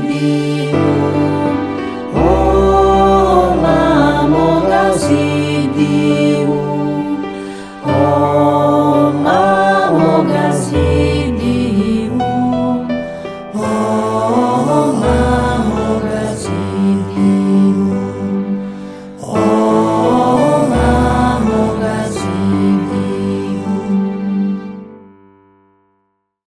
thee.